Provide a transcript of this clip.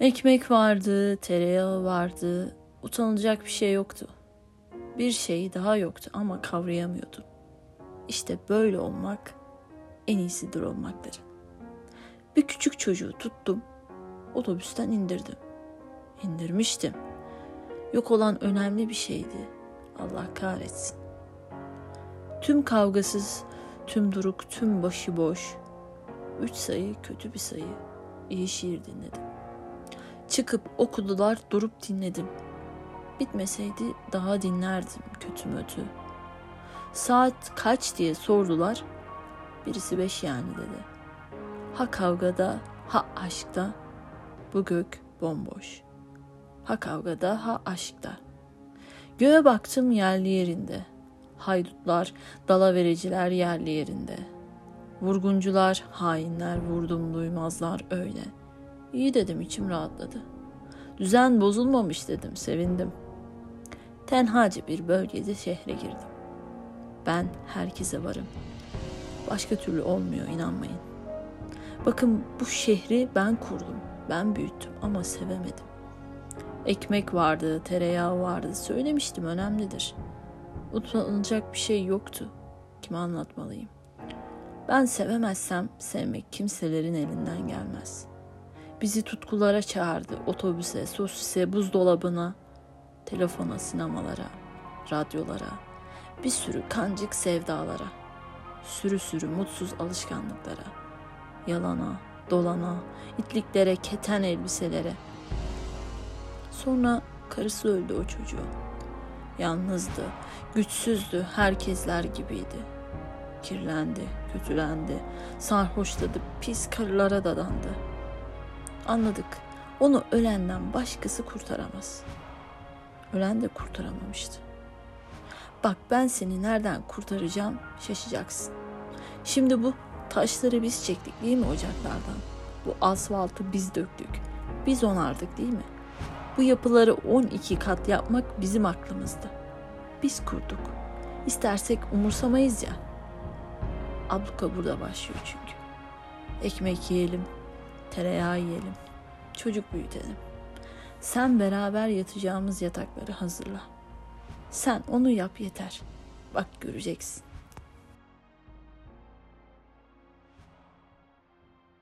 Ekmek vardı, tereyağı vardı, utanılacak bir şey yoktu. Bir şey daha yoktu ama kavrayamıyordum. İşte böyle olmak en iyisidir olmakları. Bir küçük çocuğu tuttum, otobüsten indirdim. İndirmiştim. Yok olan önemli bir şeydi. Allah kahretsin. Tüm kavgasız, tüm duruk, tüm başıboş. Üç sayı kötü bir sayı. İyi şiir dinledim. Çıkıp okudular durup dinledim. Bitmeseydi daha dinlerdim kötü mötü. Saat kaç diye sordular. Birisi beş yani dedi. Ha kavgada ha aşkta bu gök bomboş. Ha kavgada ha aşkta. Göğe baktım yerli yerinde. Haydutlar, dalavericiler yerli yerinde. Vurguncular, hainler, vurdum duymazlar öyle. İyi dedim içim rahatladı. Düzen bozulmamış dedim sevindim. Tenhacı bir bölgede şehre girdim. Ben herkese varım. Başka türlü olmuyor inanmayın. Bakın bu şehri ben kurdum. Ben büyüttüm ama sevemedim. Ekmek vardı, tereyağı vardı. Söylemiştim önemlidir. Utanılacak bir şey yoktu. Kime anlatmalıyım? Ben sevemezsem sevmek kimselerin elinden gelmez. Bizi tutkulara çağırdı. Otobüse, sosise, buzdolabına, telefona, sinemalara, radyolara, bir sürü kancık sevdalara, sürü sürü mutsuz alışkanlıklara, yalana, dolana, itliklere, keten elbiselere. Sonra karısı öldü o çocuğun. Yalnızdı, güçsüzdü, herkesler gibiydi. Kirlendi, kötülendi, sarhoşladı, pis karılara dadandı. Anladık, onu ölenden başkası kurtaramaz. Ölen de kurtaramamıştı. Bak ben seni nereden kurtaracağım şaşacaksın. Şimdi bu taşları biz çektik değil mi ocaklardan? Bu asfaltı biz döktük. Biz onardık değil mi? Bu yapıları 12 kat yapmak bizim aklımızdı. Biz kurduk. İstersek umursamayız ya. Abluka burada başlıyor çünkü. Ekmek yiyelim, tereyağı yiyelim, çocuk büyütelim. Sen beraber yatacağımız yatakları hazırla. Sen onu yap yeter. Bak göreceksin.